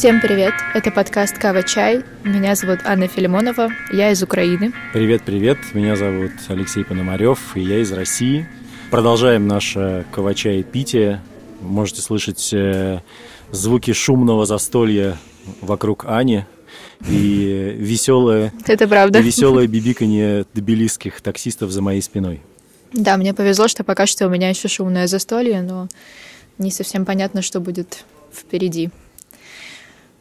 Всем привет! Это подкаст «Кава Чай». Меня зовут Анна Филимонова, я из Украины. Привет-привет! Меня зовут Алексей Пономарев, и я из России. Продолжаем наше «Кава Чай» питие. Можете слышать э, звуки шумного застолья вокруг Ани и веселое, Это правда. и веселое бибиканье тбилисских таксистов за моей спиной. Да, мне повезло, что пока что у меня еще шумное застолье, но не совсем понятно, что будет впереди.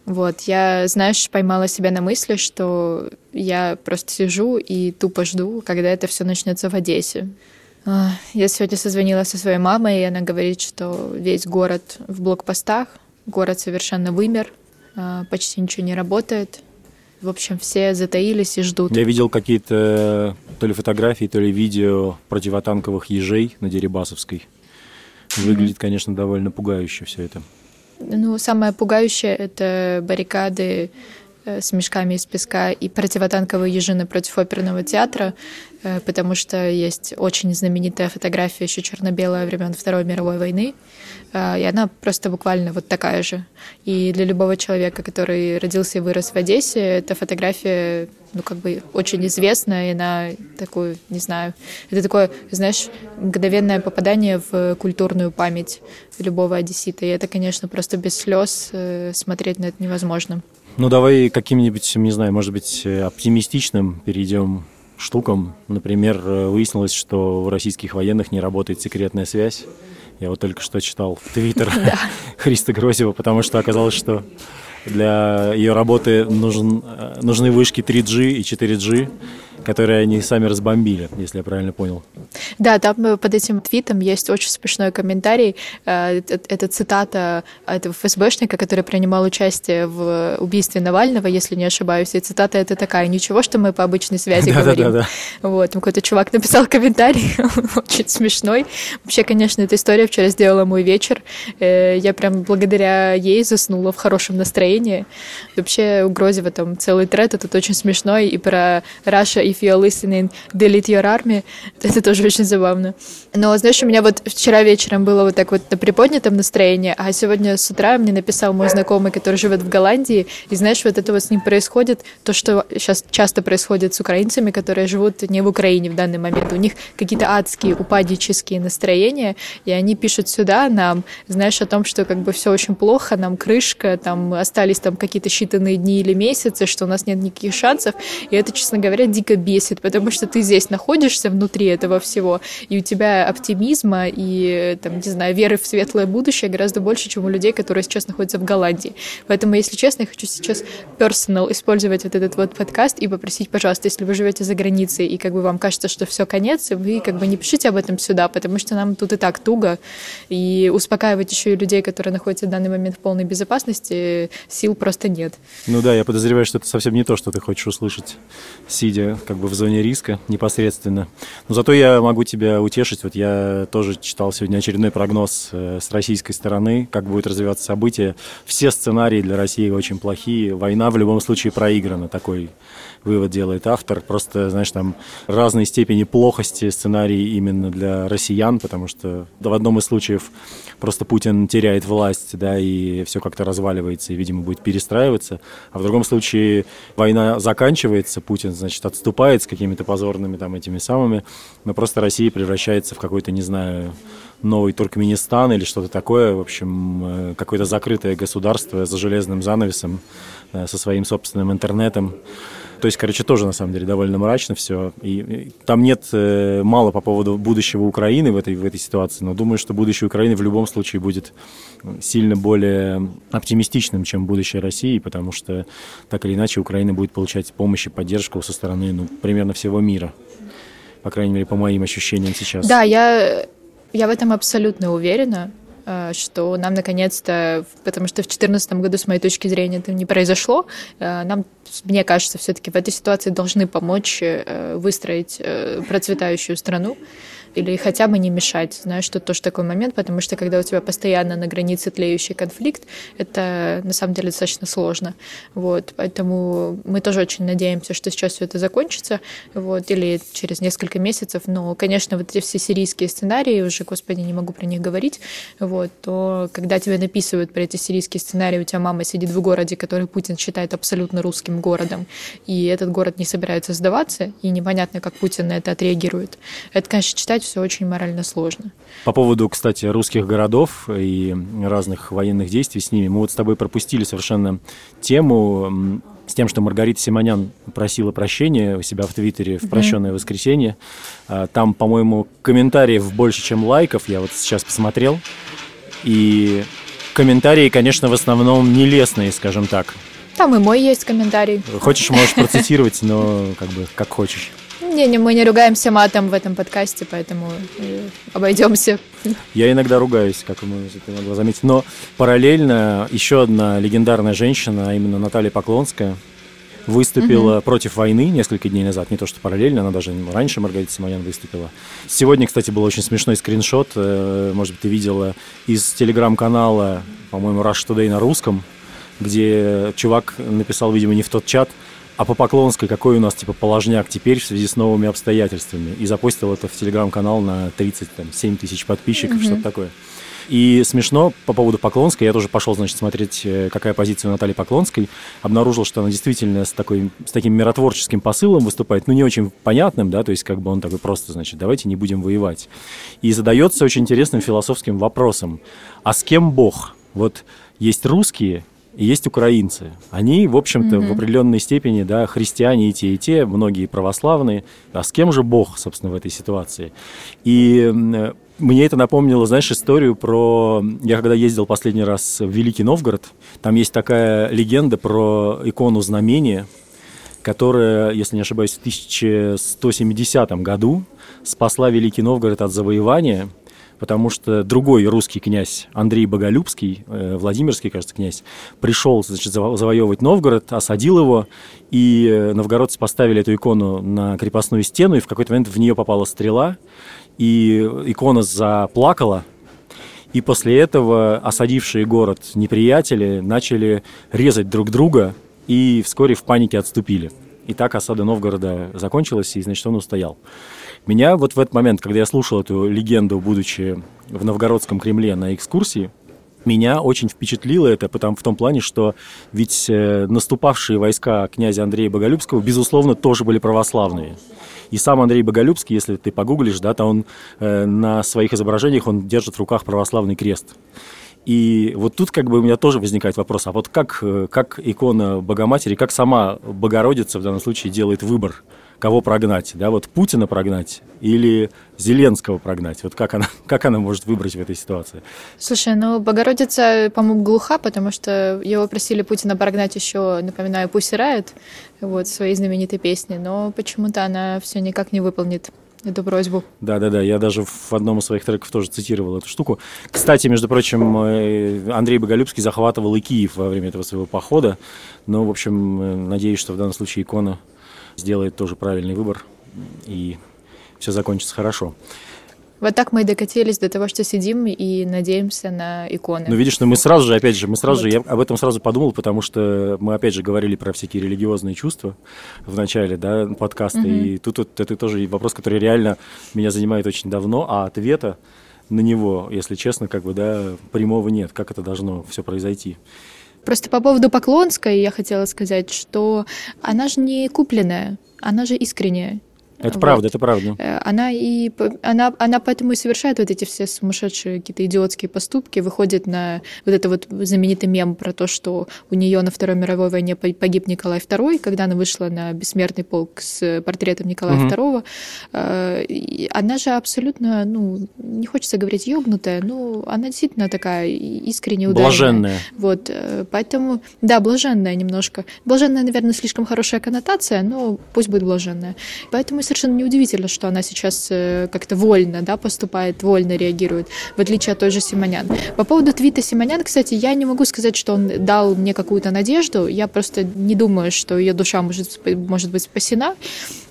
Вот, я, знаешь, поймала себя на мысли, что я просто сижу и тупо жду, когда это все начнется в Одессе. А, Я сегодня созвонила со своей мамой, и она говорит, что весь город в блокпостах, город совершенно вымер, а, почти ничего не работает. В общем, все затаились и ждут. Я видел какие-то то ли фотографии, то ли видео противотанковых ежей на Дерибасовской. Выглядит, конечно, довольно пугающе все это. Ну, самое пугающее — это баррикады с мешками из песка и противотанковые ежи напротив оперного театра, э, потому что есть очень знаменитая фотография еще черно-белая времен Второй мировой войны, э, и она просто буквально вот такая же. И для любого человека, который родился и вырос в Одессе, эта фотография, ну, как бы очень известная, и она такую, не знаю, это такое, знаешь, мгновенное попадание в культурную память любого одессита. И это, конечно, просто без слез э, смотреть на это невозможно. Ну, давай каким-нибудь, не знаю, может быть, э, оптимистичным перейдем штукам. Например, э, выяснилось, что у российских военных не работает секретная связь. Я вот только что читал твиттер Христа Грозева, потому что оказалось, что для ее работы нужен, э, нужны вышки 3G и 4G, которые они сами разбомбили, если я правильно понял. Да, там э, под этим твитом есть очень смешной комментарий. Э, Это, это цитата этого ФСБшника, который принимал участие в убийстве Навального, если не ошибаюсь. И цитата это такая, ничего, что мы по обычной связи говорим. Да-да-да. Вот, там какой-то чувак написал комментарий, очень смешной. Вообще, конечно, эта история вчера сделала мой вечер. Э, Я прям благодаря ей заснула в хорошем настроении. Вообще, у Грозева там целый тред, этот очень смешной, и про Russia, if you're listening, delete your army. Это тоже очень забавно. Но, знаешь, у меня вот вчера вечером было вот так вот на приподнятом настроении, а сегодня с утра мне написал мой знакомый, который живет в Голландии, и знаешь, вот это вот с ним происходит, то, что сейчас часто происходит с украинцами, которые живут не в Украине в данный момент, у них какие-то адские, упаднические настроения, и они пишут сюда нам, знаешь, о том, что как бы все очень плохо, нам крышка, там остались там какие-то считанные дни или месяцы, что у нас нет никаких шансов, и это, честно говоря, дико бесит, потому что ты здесь находишься внутри этого всего, и у тебя оптимизма и, там, не знаю, веры в светлое будущее гораздо больше, чем у людей, которые сейчас находятся в Голландии. Поэтому, если честно, я хочу сейчас personal использовать вот этот вот подкаст и попросить, пожалуйста, если вы живете за границей и как бы вам кажется, что все конец, вы как бы не пишите об этом сюда, потому что нам тут и так туго, и успокаивать еще и людей, которые находятся в данный момент в полной безопасности, сил просто нет. Ну да, я подозреваю, что это совсем не то, что ты хочешь услышать, сидя как бы в зоне риска непосредственно. Но зато я могу тебя утешить. Вот я тоже читал сегодня очередной прогноз э, с российской стороны, как будет развиваться событие. Все сценарии для России очень плохие. Война в любом случае проиграна. Такой вывод делает автор. Просто, знаешь, там разной степени плохости сценарий именно для россиян, потому что в одном из случаев просто Путин теряет власть, да, и все как-то разваливается, и, видимо, будет перестраиваться. А в другом случае война заканчивается, Путин, значит, отступает с какими-то позорными там этими самыми, но просто Россия превращается в какой-то, не знаю, новый Туркменистан или что-то такое, в общем, э, какое-то закрытое государство за железным занавесом, э, со своим собственным интернетом. То есть, короче, тоже на самом деле довольно мрачно все. И, и там нет э, мало по поводу будущего Украины в этой, в этой ситуации, но думаю, что будущее Украины в любом случае будет сильно более оптимистичным, чем будущее России, потому что так или иначе Украина будет получать помощь и поддержку со стороны ну, примерно всего мира. По крайней мере, по моим ощущениям сейчас. Да, я, я в этом абсолютно уверена, что нам наконец-то, потому что в 2014 году, с моей точки зрения, это не произошло, э, нам, мне кажется, все-таки в этой ситуации должны помочь э, выстроить э, процветающую страну. Или хотя бы не мешать. Знаешь, что тоже такой момент, потому что когда у тебя постоянно на границе тлеющий конфликт, это на самом деле достаточно сложно. Вот, поэтому мы тоже очень надеемся, что сейчас все это закончится, вот, или через несколько месяцев. Но, конечно, вот эти все сирийские сценарии, уже, господи, не могу про них говорить, вот, то когда тебе написывают про эти сирийские сценарии, у тебя мама сидит в городе, который Путин считает абсолютно русским городом, и этот город не собирается сдаваться, и непонятно, как Путин на это отреагирует. Это, конечно, читать все очень морально сложно. По поводу, кстати, русских городов и разных военных действий с ними, мы вот с тобой пропустили совершенно тему с тем, что Маргарита Симонян просила прощения у себя в Твиттере в прощенное воскресенье. А, там, по-моему, комментариев больше, чем лайков. Я вот сейчас посмотрел. И комментарии, конечно, в основном нелестные, скажем так. Там и мой есть комментарий. Хочешь, можешь процитировать, но как бы как хочешь. Не, не, мы не ругаемся матом в этом подкасте, поэтому э, обойдемся. Я иногда ругаюсь, как вы могла заметить. Но параллельно еще одна легендарная женщина, а именно Наталья Поклонская, выступила угу. против войны несколько дней назад. Не то, что параллельно, она даже раньше Маргарита Симонян выступила. Сегодня, кстати, был очень смешной скриншот, э, может быть, ты видела, из телеграм-канала, по-моему, Rush Today на русском, где чувак написал, видимо, не в тот чат, а по Поклонской какой у нас типа положняк теперь в связи с новыми обстоятельствами. И запустил это в телеграм-канал на 37 тысяч подписчиков, mm-hmm. что-то такое. И смешно по поводу Поклонской, я тоже пошел, значит, смотреть, э, какая позиция у Натальи Поклонской, обнаружил, что она действительно с, такой, с таким миротворческим посылом выступает, ну, не очень понятным, да, то есть как бы он такой просто, значит, давайте не будем воевать. И задается очень интересным философским вопросом, а с кем Бог? Вот есть русские, и есть украинцы. Они, в общем-то, mm-hmm. в определенной степени, да, христиане и те, и те, многие православные. А с кем же Бог, собственно, в этой ситуации? И мне это напомнило, знаешь, историю про... Я когда ездил последний раз в Великий Новгород, там есть такая легенда про икону знамения, которая, если не ошибаюсь, в 1170 году спасла Великий Новгород от завоевания – потому что другой русский князь Андрей Боголюбский, э, Владимирский, кажется, князь, пришел значит, завоевывать Новгород, осадил его, и э, новгородцы поставили эту икону на крепостную стену, и в какой-то момент в нее попала стрела, и икона заплакала, и после этого осадившие город неприятели начали резать друг друга и вскоре в панике отступили. И так осада Новгорода закончилась, и, значит, он устоял. Меня вот в этот момент, когда я слушал эту легенду, будучи в Новгородском Кремле на экскурсии, меня очень впечатлило это потому, в том плане, что ведь э, наступавшие войска князя Андрея Боголюбского, безусловно, тоже были православные. И сам Андрей Боголюбский, если ты погуглишь, да, то он э, на своих изображениях он держит в руках православный крест. И вот тут как бы у меня тоже возникает вопрос, а вот как, э, как икона Богоматери, как сама Богородица в данном случае делает выбор – кого прогнать, да, вот Путина прогнать или Зеленского прогнать, вот как она, как она может выбрать в этой ситуации? Слушай, ну, Богородица, по-моему, глуха, потому что его просили Путина прогнать еще, напоминаю, Пусть Райт, вот, своей знаменитой песни, но почему-то она все никак не выполнит эту просьбу. Да, да, да. Я даже в одном из своих треков тоже цитировал эту штуку. Кстати, между прочим, э, Андрей Боголюбский захватывал и Киев во время этого своего похода. Но, в общем, э, надеюсь, что в данном случае икона сделает тоже правильный выбор, и все закончится хорошо. Вот так мы и докатились до того, что сидим и надеемся на иконы. Ну, видишь, ну мы сразу же, опять же, мы сразу вот. же, я об этом сразу подумал, потому что мы, опять же, говорили про всякие религиозные чувства в начале, да, подкаста, угу. и тут вот это тоже вопрос, который реально меня занимает очень давно, а ответа на него, если честно, как бы, да, прямого нет, как это должно все произойти. Просто по поводу Поклонской я хотела сказать, что она же не купленная, она же искренняя. Это вот. правда, это правда. Э, она и она, она поэтому и совершает вот эти все сумасшедшие какие-то идиотские поступки, выходит на вот это вот знаменитый мем про то, что у нее на Второй мировой войне погиб Николай II, когда она вышла на бессмертный полк с портретом Николая угу. II. Она же абсолютно, ну, не хочется говорить ёбнутая, но она действительно такая искренне ударенная. Блаженная. Вот, э, поэтому, да, блаженная немножко. Блаженная, наверное, слишком хорошая коннотация, но пусть будет блаженная. Поэтому совершенно неудивительно, что она сейчас э, как-то вольно да, поступает, вольно реагирует, в отличие от той же Симонян. По поводу твита Симонян, кстати, я не могу сказать, что он дал мне какую-то надежду. Я просто не думаю, что ее душа может, может быть спасена.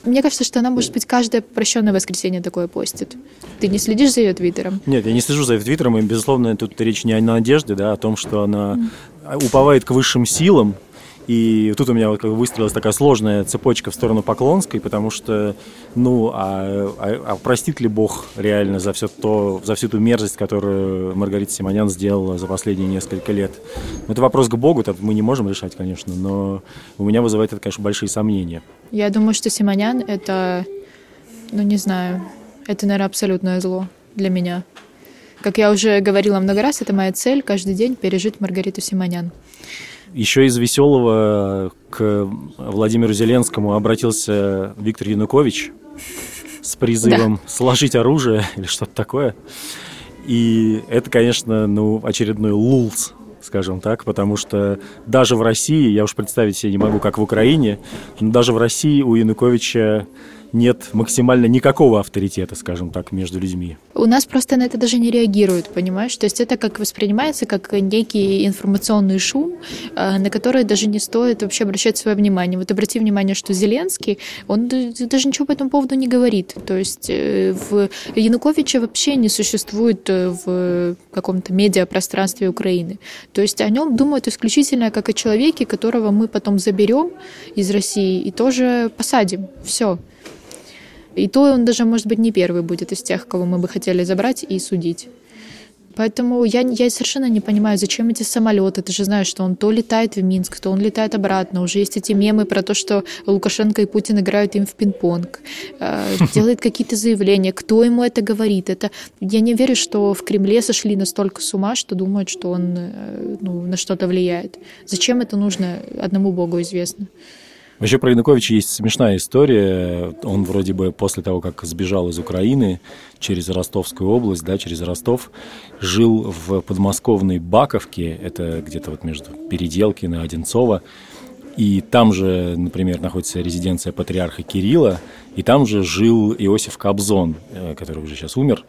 Мне кажется, что она, может быть, каждое прощенное воскресенье такое постит. Ты не следишь за ее твиттером? Нет, я не слежу за ее твиттером, и, безусловно, тут речь не о надежде, да, о том, что она mm. уповает к высшим силам, и тут у меня вот как выстроилась такая сложная цепочка в сторону Поклонской, потому что, ну, а, а, а простит ли Бог реально за все то, за всю ту мерзость, которую Маргарита Симонян сделала за последние несколько лет? Ну, это вопрос к Богу, это мы не можем решать, конечно, но у меня вызывает это, конечно, большие сомнения. Я думаю, что Симонян — это, ну, не знаю, это, наверное, абсолютное зло для меня. Как я уже говорила много раз, это моя цель каждый день пережить Маргариту Симонян. Еще из веселого к Владимиру Зеленскому обратился Виктор Янукович с призывом да. сложить оружие или что-то такое. И это, конечно, ну, очередной лулс, скажем так, потому что даже в России, я уж представить себе не могу, как в Украине, но даже в России у Януковича нет максимально никакого авторитета, скажем так, между людьми. У нас просто на это даже не реагируют, понимаешь? То есть это как воспринимается как некий информационный шум, э, на который даже не стоит вообще обращать свое внимание. Вот обрати внимание, что Зеленский, он даже ничего по этому поводу не говорит. То есть э, в Януковича вообще не существует э, в каком-то медиапространстве Украины. То есть о нем думают исключительно как о человеке, которого мы потом заберем из России и тоже посадим. Все. И то он даже, может быть, не первый будет из тех, кого мы бы хотели забрать и судить. Поэтому я, я совершенно не понимаю, зачем эти самолеты. Ты же знаешь, что он то летает в Минск, то он летает обратно. Уже есть эти мемы про то, что Лукашенко и Путин играют им в пинг-понг. Э, делает какие-то заявления. Кто ему это говорит? Это... Я не верю, что в Кремле сошли настолько с ума, что думают, что он э, ну, на что-то влияет. Зачем это нужно, одному Богу известно. Вообще про Януковича есть смешная история. Он вроде бы после того, как сбежал из Украины через Ростовскую область, да, через Ростов, жил в подмосковной Баковке, это где-то вот между Переделкино и Одинцово. И там же, например, находится резиденция патриарха Кирилла, и там же жил Иосиф Кобзон, э, который уже сейчас умер.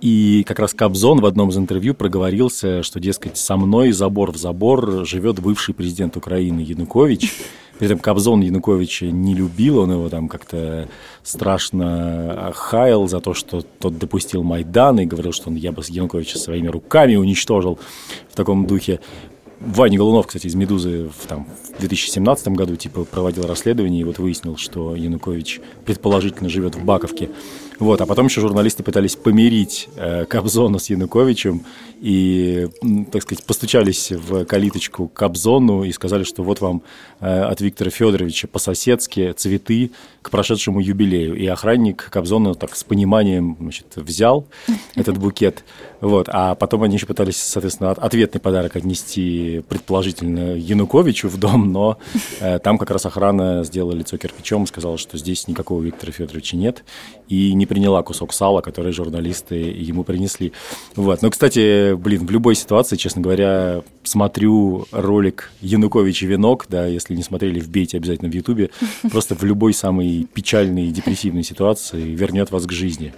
И как раз Кобзон в одном из интервью проговорился, что, дескать, со мной забор в забор живет бывший президент Украины Янукович, при этом Кобзон Януковича не любил, он его там как-то страшно хаял за то, что тот допустил Майдан и говорил, что он я бы Януковича своими руками уничтожил в таком духе. Ваня Голунов, кстати, из «Медузы» в, там, в 2017 году типа проводил расследование и вот выяснил, что Янукович предположительно живет в Баковке. Вот, а потом еще журналисты пытались помирить э, Кобзона с Януковичем и, так сказать, постучались в калиточку Кобзону и сказали, что вот вам э, от Виктора Федоровича по-соседски цветы к прошедшему юбилею. И охранник Кобзона так с пониманием значит, взял этот букет. Вот, а потом они еще пытались, соответственно, ответный подарок отнести предположительно Януковичу в дом, но э, там как раз охрана сделала лицо кирпичом и сказала, что здесь никакого Виктора Федоровича нет. И не не приняла кусок сала, который журналисты ему принесли. Вот. Но, кстати, блин, в любой ситуации, честно говоря, смотрю ролик Янукович и венок, да, если не смотрели, вбейте обязательно в Ютубе, просто в любой самой печальной и депрессивной ситуации вернет вас к жизни.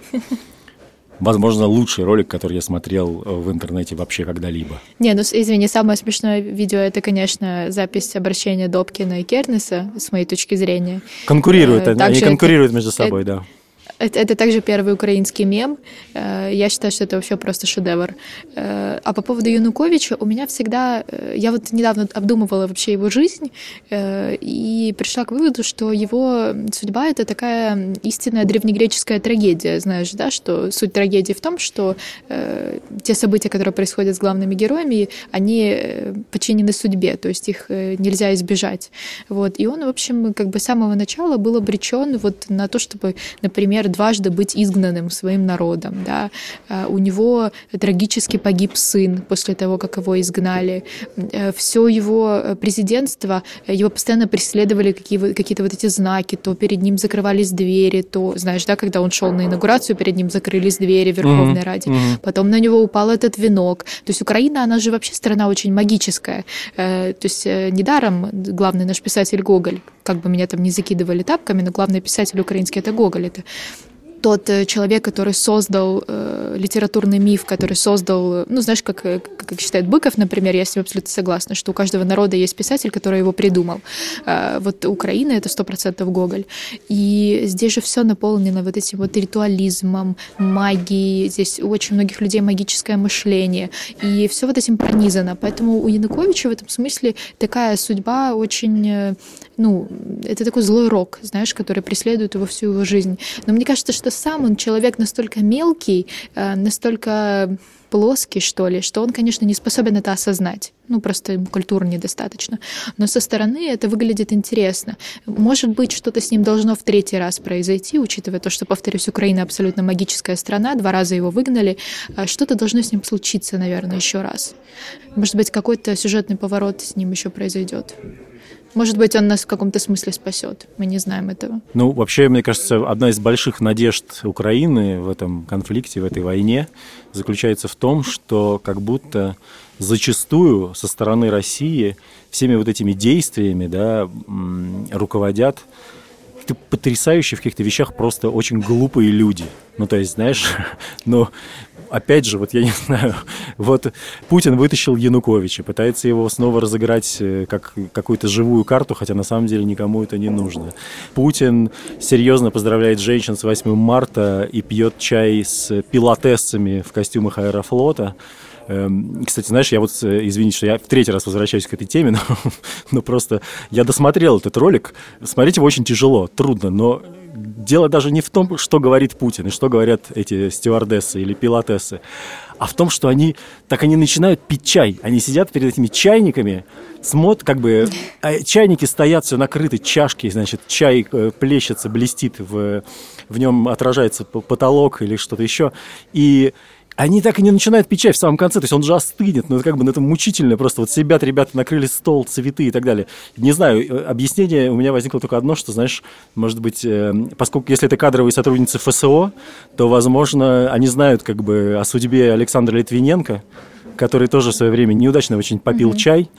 Возможно, лучший ролик, который я смотрел в интернете вообще когда-либо. Не, ну извини, самое смешное видео это, конечно, запись обращения Добкина и Кернеса, с моей точки зрения. Конкурируют, э, они конкурируют между собой, это, да. Это, это также первый украинский мем. Э, я считаю, что это вообще просто шедевр. Э, а по поводу Януковича, у меня всегда... Э, я вот недавно обдумывала вообще его жизнь и пришла к выводу, что его судьба — это такая истинная древнегреческая трагедия. Знаешь, да, что суть трагедии в том, что те события, которые происходят с главными героями, они подчинены судьбе, то есть их нельзя избежать. Вот. И он, в общем, как бы с самого начала был обречен вот на то, чтобы, например, например, дважды быть изгнанным своим народом, да, у него трагически погиб сын после того, как его изгнали, все его президентство, его постоянно преследовали какие-то вот эти знаки, то перед ним закрывались двери, то, знаешь, да, когда он шел на инаугурацию, перед ним закрылись двери Верховной mm-hmm. Раде, mm-hmm. потом на него упал этот венок. То есть Украина, она же вообще страна очень магическая. То есть недаром главный наш писатель Гоголь, как бы меня там не закидывали тапками, но главный писатель украинский это Гоголь, это тот э, человек, который создал э, литературный миф, который создал, ну, знаешь, как, э, как считает Быков, например, я с ним абсолютно согласна, что у каждого народа есть писатель, который его придумал. Э, вот Украина — это сто процентов Гоголь. И здесь же все наполнено вот этим вот ритуализмом, магией, здесь у очень многих людей магическое мышление, и все вот этим пронизано. Поэтому у Януковича в этом смысле такая судьба очень, э, ну, это такой злой рок, знаешь, который преследует его всю его жизнь. Но мне кажется, что сам он человек настолько мелкий, э, настолько плоский, что ли, что он, конечно, не способен это осознать. Ну, просто ему культуры недостаточно. Но со стороны это выглядит интересно. Может быть, что-то с ним должно в третий раз произойти, учитывая то, что, повторюсь, Украина абсолютно магическая страна, два раза его выгнали. А что-то должно с ним случиться, наверное, еще раз. Может быть, какой-то сюжетный поворот с ним еще произойдет. Может быть, он нас в каком-то смысле спасет. Мы не знаем этого. Ну, вообще, мне кажется, одна из больших надежд Украины в этом конфликте, в этой войне заключается в том, что как будто зачастую со стороны России всеми вот этими действиями да, руководят потрясающие в каких-то вещах просто очень глупые люди. Ну, то есть, знаешь, ну, опять же, вот я не знаю, вот Путин вытащил Януковича, пытается его снова разыграть э, как какую-то живую карту, хотя на самом деле никому это не нужно. Путин серьезно поздравляет женщин с 8 марта и пьет чай с пилотессами в костюмах аэрофлота. Эм, кстати, знаешь, я вот, э, извините, что я в третий раз возвращаюсь к этой теме, но, но просто я досмотрел этот ролик. Смотреть его очень тяжело, трудно, но дело даже не в том, что говорит Путин и что говорят эти стюардессы или пилотессы, а в том, что они так они начинают пить чай. Они сидят перед этими чайниками, смотрят, как бы а чайники стоят, все накрыты, чашки, значит, чай э, плещется, блестит, в, в нем отражается потолок или что-то еще. И они так и не начинают печать в самом конце, то есть он же остынет, ну это как бы ну, это мучительно, просто вот себя ребята накрыли стол, цветы и так далее. Не знаю, э, объяснение у меня возникло только одно, что, знаешь, может быть, э, поскольку если это кадровые сотрудницы ФСО, то, возможно, они знают как бы о судьбе Александра Литвиненко, который тоже в свое время неудачно очень попил mm-hmm. чай,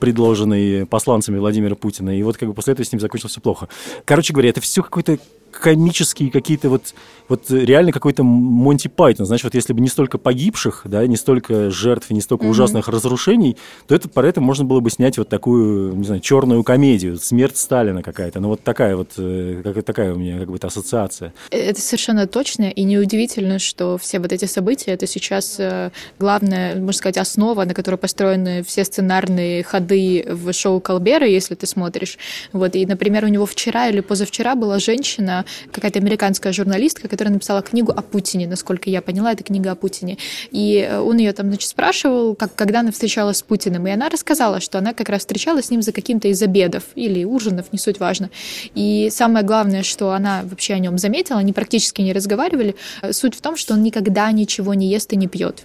предложенный посланцами Владимира Путина, и вот как бы после этого с ним закончилось все плохо. Короче говоря, это все какой-то комические какие-то вот, вот реально какой-то Монти Пайтон. Знаешь, вот если бы не столько погибших, да, не столько жертв не столько mm-hmm. ужасных разрушений, то это, про это можно было бы снять вот такую, не знаю, черную комедию, смерть Сталина какая-то. Ну вот такая вот, э, как, такая у меня как бы ассоциация. Это совершенно точно, и неудивительно, что все вот эти события, это сейчас э, главная, можно сказать, основа, на которой построены все сценарные ходы в шоу Колбера, если ты смотришь. Вот, и, например, у него вчера или позавчера была женщина, какая-то американская журналистка, которая написала книгу о Путине, насколько я поняла, это книга о Путине. И э, он ее там, значит, спрашивал, как, когда она встречалась с Путиным, и она рассказала, что она как раз встречалась с ним за каким-то из обедов или ужинов, не суть важно. И самое главное, что она вообще о нем заметила, они практически не разговаривали, суть в том, что он никогда ничего не ест и не пьет.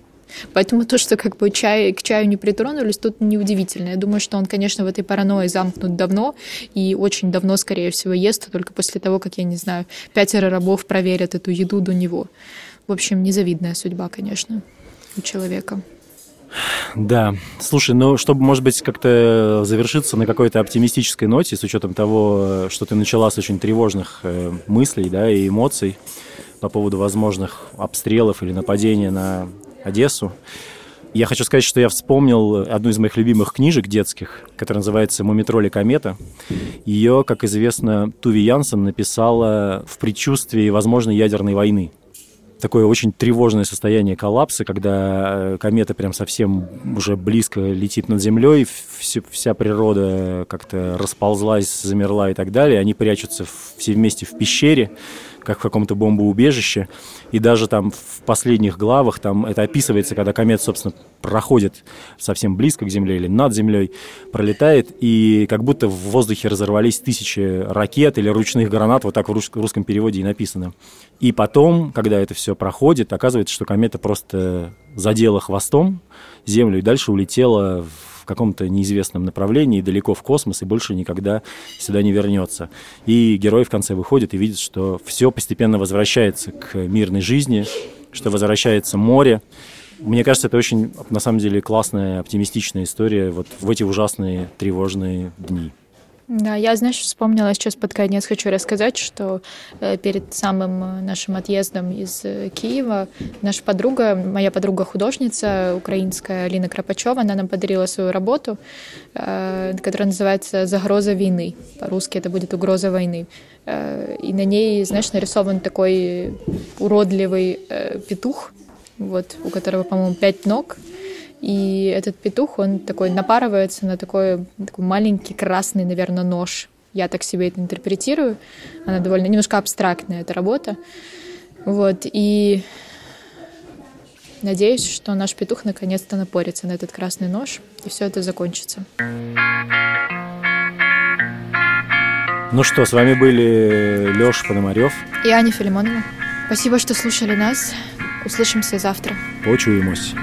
Поэтому то, что как бы чай, к чаю не притронулись, тут неудивительно. Я думаю, что он, конечно, в этой паранойи замкнут давно и очень давно, скорее всего, ест только после того, как, я не знаю, пятеро рабов проверят эту еду до него. В общем, незавидная судьба, конечно, у человека. Да, слушай, ну, чтобы, может быть, как-то завершиться на какой-то оптимистической ноте, с учетом того, что ты начала с очень тревожных э, мыслей, да, и эмоций по поводу возможных обстрелов или нападения на Одессу. Я хочу сказать, что я вспомнил одну из моих любимых книжек детских, которая называется «Мумитроли комета». Ее, как известно, Туви Янсен написала в предчувствии возможной ядерной войны. Такое очень тревожное состояние коллапса, когда э, комета прям совсем уже близко летит над Землей, вся природа как-то расползлась, замерла и так далее. Они прячутся все вместе в пещере, как в каком-то бомбоубежище. И даже там в последних главах там это описывается, когда комет, собственно, проходит совсем близко к Земле или над Землей, пролетает, и как будто в воздухе разорвались тысячи ракет или ручных гранат, вот так в русском переводе и написано. И потом, когда это все проходит, оказывается, что комета просто задела хвостом Землю и дальше улетела в каком-то неизвестном направлении, далеко в космос, и больше никогда сюда не вернется. И герой в конце выходит и видит, что все постепенно возвращается к мирной жизни, что возвращается море. Мне кажется, это очень, на самом деле, классная, оптимистичная история вот в эти ужасные, тревожные дни. Да, я, знаешь, вспомнила сейчас под конец, хочу рассказать, что э, перед самым э, нашим отъездом из э, Киева наша подруга, моя подруга-художница украинская Лина Крапачева, она нам подарила свою работу, которая называется «Загроза войны». По-русски это будет «Угроза войны». И на ней, знаешь, нарисован такой уродливый петух, вот, у которого, по-моему, пять ног, и этот петух, он такой напарывается на такой, такой маленький красный, наверное, нож. Я так себе это интерпретирую. Она довольно немножко абстрактная, эта работа. Вот, и надеюсь, что наш петух наконец-то напорится на этот красный нож, и все это закончится. Ну что, с вами были Леша Пономарев и Аня Филимонова. Спасибо, что слушали нас. Услышимся завтра. Почуемся.